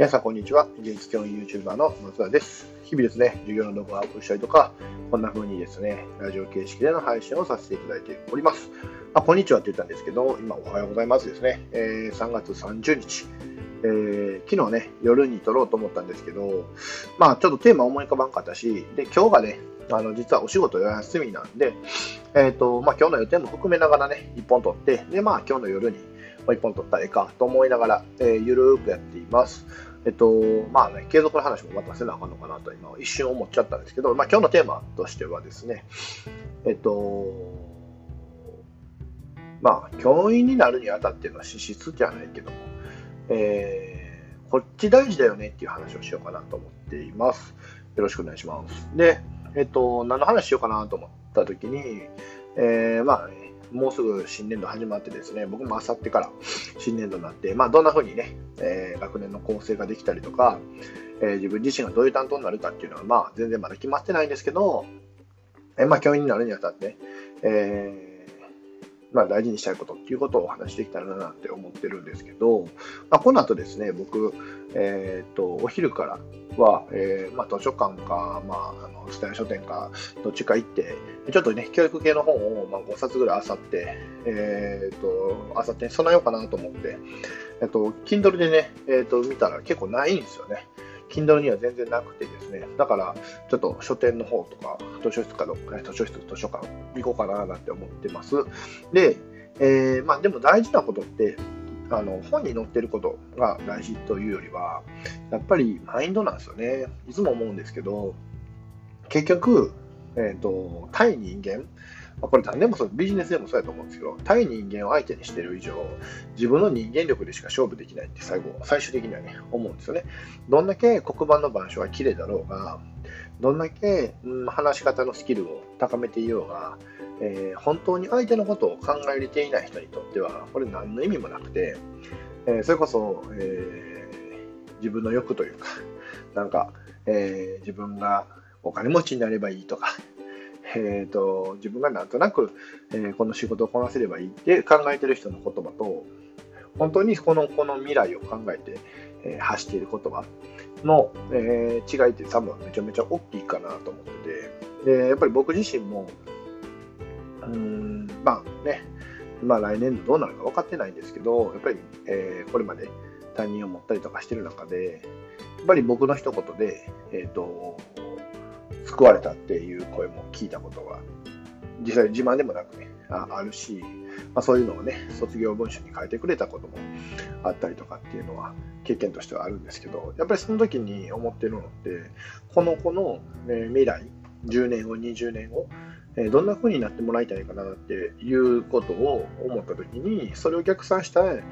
皆さん、こんにちは。現実教員 YouTuber の松田です。日々ですね、授業の動画をアップしたりとか、こんな風にですね、ラジオ形式での配信をさせていただいております。あ、こんにちはって言ったんですけど、今おはようございますですね。えー、3月30日。えー、昨日ね、夜に撮ろうと思ったんですけど、まあちょっとテーマ思い浮かばんかったし、で、今日がね、あの、実はお仕事休みなんで、えっ、ー、と、まあ今日の予定も含めながらね、1本撮って、で、まあ今日の夜に1本撮ったらええかと思いながら、えー、ゆるーくやっています。えっと、まあね、継続の話もまたせなあかんのかなと今一瞬思っちゃったんですけど、まあ今日のテーマとしてはですね、えっと、まあ、教員になるにあたっての資質じゃないけども、えー、こっち大事だよねっていう話をしようかなと思っています。よろしくお願いします。で、えっと、何の話しようかなと思った時に、えー、まあ、もうすぐ新年度始まってですね、僕もあさってから新年度になって、まあ、どんな風にね、えー、学年の構成ができたりとか、えー、自分自身がどういう担当になるかっていうのは、まあ、全然まだ決まってないんですけど、えー、まあ、教員になるにあたって、えーまあ、大事にしたいことっていうことをお話しできたらなって思ってるんですけど、まあ、この後ですね、僕、えっ、と、お昼からは、えー、まあ、図書館か、まあ、あの、スタイル書店か、どっちか行って、ちょっとね、教育系の本を、まあ、5冊ぐらい漁って、えっ、と、漁ってに備えようかなと思って、えっ、と、Kindle でね、えっ、と、見たら結構ないんですよね。Kindle には全然なくてですね、だから、ちょっと書店の方とか、図書室かどっか、図書室、図書館行こうかななんて思ってます。で、えー、まあでも大事なことって、あの本に載ってることが大事というよりは、やっぱりマインドなんですよね。いつも思うんですけど、結局、えーと、対人間、まあ、これ何でもそうビジネスでもそうやと思うんですけど、対人間を相手にしてる以上、自分の人間力でしか勝負できないって最後、最終的にはね、思うんですよね。どんだけ黒板の板書が綺麗だろうが、どんだけ、うん、話し方のスキルを高めていようが、えー、本当に相手のことを考えれていない人にとっては、これ何の意味もなくて、えー、それこそ、えー、自分の欲というか、なんか、え自分がお金持ちになればいいとか、えーと、自分がなんとなく、えー、この仕事をこなせればいいって考えてる人の言葉と、本当にこのこの未来を考えて、えー、発している言葉の、えー、違いって多分めちゃめちゃ大きいかなと思ってて、でやっぱり僕自身も、うん、まあね、まあ来年度どうなるか分かってないんですけど、やっぱり、えー、これまで担任を持ったりとかしてる中で、やっぱり僕の一言で、えっ、ー、と、救われたっていう声も聞いたことが、実際自慢でもなくね、ああるし、まあ、そういうのをね、卒業文集に書いてくれたこともあったりとかっていうのは経験としてはあるんですけど、やっぱりその時に思ってるのって、この子の、ね、未来、10年後、20年後、えどんな風になってもらいたいかなっていうことを思った時に、それを逆算した、え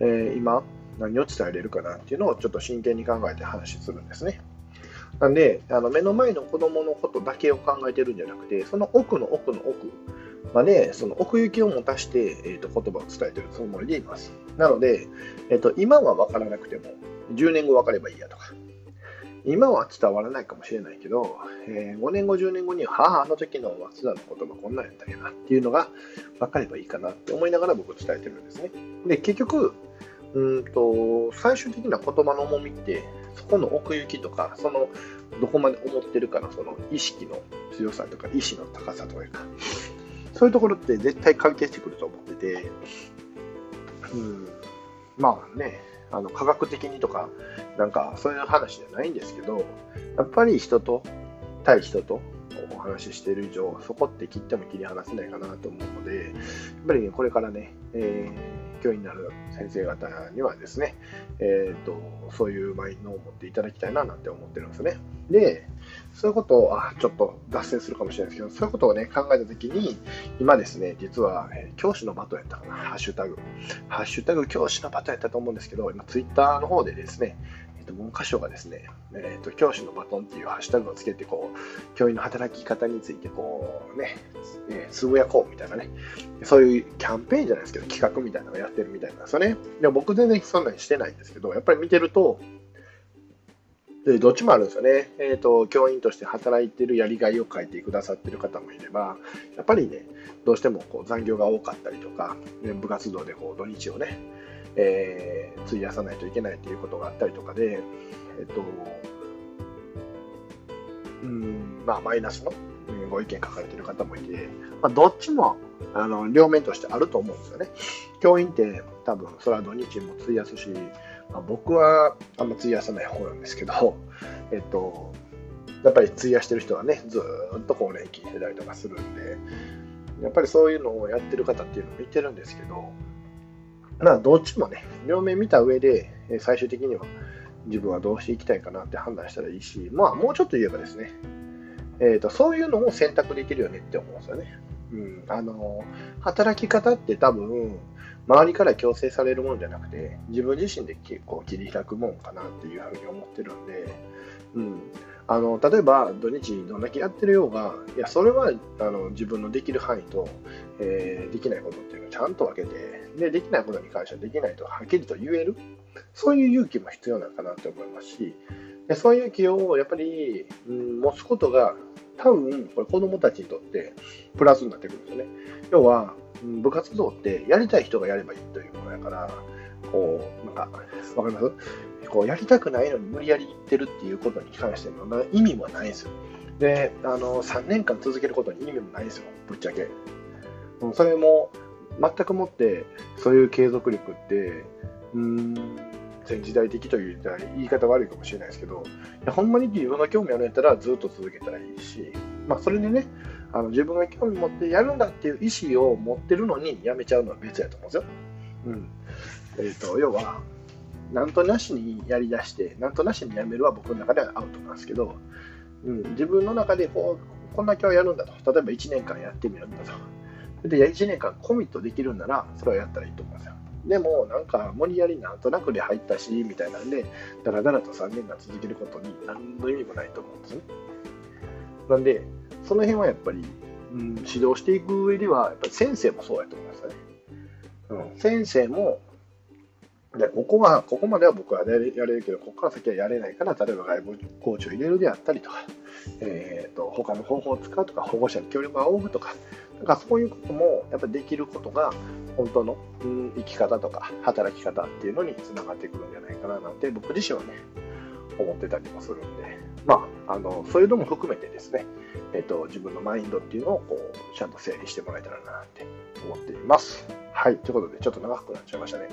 ー、今、何を伝えれるかなっていうのをちょっと真剣に考えて話するんですね。なんで、あの目の前の子供のことだけを考えてるんじゃなくて、その奥の奥の奥まで、その奥行きを持たして、えーと、言葉を伝えてるつもりでいます。なので、えーと、今は分からなくても、10年後分かればいいやとか、今は伝わらないかもしれないけど、えー、5年後、10年後に、はあ、あの時の松田の言葉こんなんやったんやなっていうのが分かればいいかなって思いながら僕伝えてるんですね。で、結局、うんと最終的な言葉の重みってそこの奥行きとかそのどこまで思ってるかのその意識の強さとか意志の高さというかそういうところって絶対関係してくると思ってて、うん、まあねあの科学的にとかなんかそういう話じゃないんですけどやっぱり人と対人とお話ししている以上そこって切っても切り離せないかなと思うのでやっぱり、ね、これからね、えー教員になる先生方にはですね、えーと、そういうマインドを持っていただきたいななんて思ってるんですね。で、そういうことを、あちょっと脱線するかもしれないですけど、そういうことをね、考えたときに、今ですね、実は、え、教師のバトやったかな、ハッシュタグ。ハッシュタグ教師のバトやったと思うんですけど、今、ツイッターの方でですね、と、文科省がですね、えーと、教師のバトンっていうハッシュタグをつけて、こう、教員の働き方について、こう、ね、えー、つぶやこうみたいなね、そういうキャンペーンじゃないですけど、企画みたいなのをやってるみたいなんですよね。でも僕全然そんなにしてないんですけど、やっぱり見てると、でどっちもあるんですよね、えーと。教員として働いてるやりがいを書いてくださってる方もいれば、やっぱりね、どうしてもこう残業が多かったりとか、部活動でこう土日をね、えー、費やさないといけないということがあったりとかで、えっと、うん、まあ、マイナスのご意見書かれてる方もいて、まあ、どっちもあの両面としてあると思うんですよね。教員って多分、それは土日も費やすし、まあ、僕はあんま費やさない方なんですけど、えっと、やっぱり費やしてる人はね、ずっとこう年金してたりとかするんで、やっぱりそういうのをやってる方っていうのを見てるんですけど、まあ、どっちもね、両面見た上で、最終的には自分はどうしていきたいかなって判断したらいいし、まあ、もうちょっと言えばですね、えーと、そういうのも選択できるよねって思うんですよね。うん、あの働き方って多分、周りから強制されるものじゃなくて、自分自身で結構切り開くもんかなっていうふうに思ってるんで、うん、あの例えば土日どんだけやってるようが、いやそれはあの自分のできる範囲と、えー、できないことっていうのをちゃんと分けてで、できないことに関してはできないとはっきりと言える、そういう勇気も必要なのかなと思いますし、でそういう勇気をやっぱり、うん、持つことが多分これ子どもたちにとってプラスになってくるんですよね。要は、うん、部活動ってやりたい人がやればいいというものだから、こう、なんか、わかります？こうやりたくないのに無理やり言ってるっていうことに関しての意味もないですよ。で、あの、3年間続けることに意味もないですよ、ぶっちゃけ。それも、全くもって、そういう継続力って、うーん、全時代的という言い方悪いかもしれないですけど、いやほんまに自分が興味あるんやったらずっと続けたらいいし、まあ、それでね、あの自分が興味持ってやるんだっていう意思を持ってるのにやめちゃうのは別やと思うんですよ。うん。えっ、ー、と、要は、なんとなしにやりだして、なんとなしにやめるは僕の中ではアウトなんですけど、うん、自分の中でこう、こんだけはやるんだと。例えば1年間やってみるんだと。で、1年間コミットできるんなら、それはやったらいいと思うんですよ。でも、なんか、無理やりなんとなくで入ったし、みたいなんで、だらだらと3年間続けることに何の意味もないと思うんですね。なんで、その辺はやっぱり、うん、指導していく上では、やっぱり先生もそうやと思いますね。うん、先生も、で、ここは、ここまでは僕はやれるけど、ここから先はやれないから、例えば外部コーチを入れるであったりとか、えーと、他の方法を使うとか、保護者に協力を仰ぐとか、なんかそういうこともやっぱりできることが、本当の、うん、生き方とか働き方っていうのにつながってくるんじゃないかななんて、僕自身はね、思ってたりもするんで、まあ、あのそういうのも含めてですね、えーと、自分のマインドっていうのをこうちゃんと整理してもらえたらなって思っています。はい。ということで、ちょっと長くなっちゃいましたね。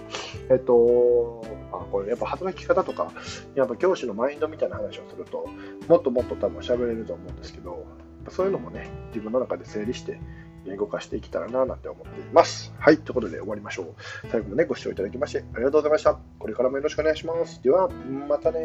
えっと、あこれやっぱ働き方とか、やっぱ教師のマインドみたいな話をすると、もっともっと多分喋れると思うんですけど、そういうのもね、自分の中で整理して、言語化していけたらななんて思っています。はい。ということで終わりましょう。最後までご視聴いただきましてありがとうございました。これからもよろしくお願いします。では、またね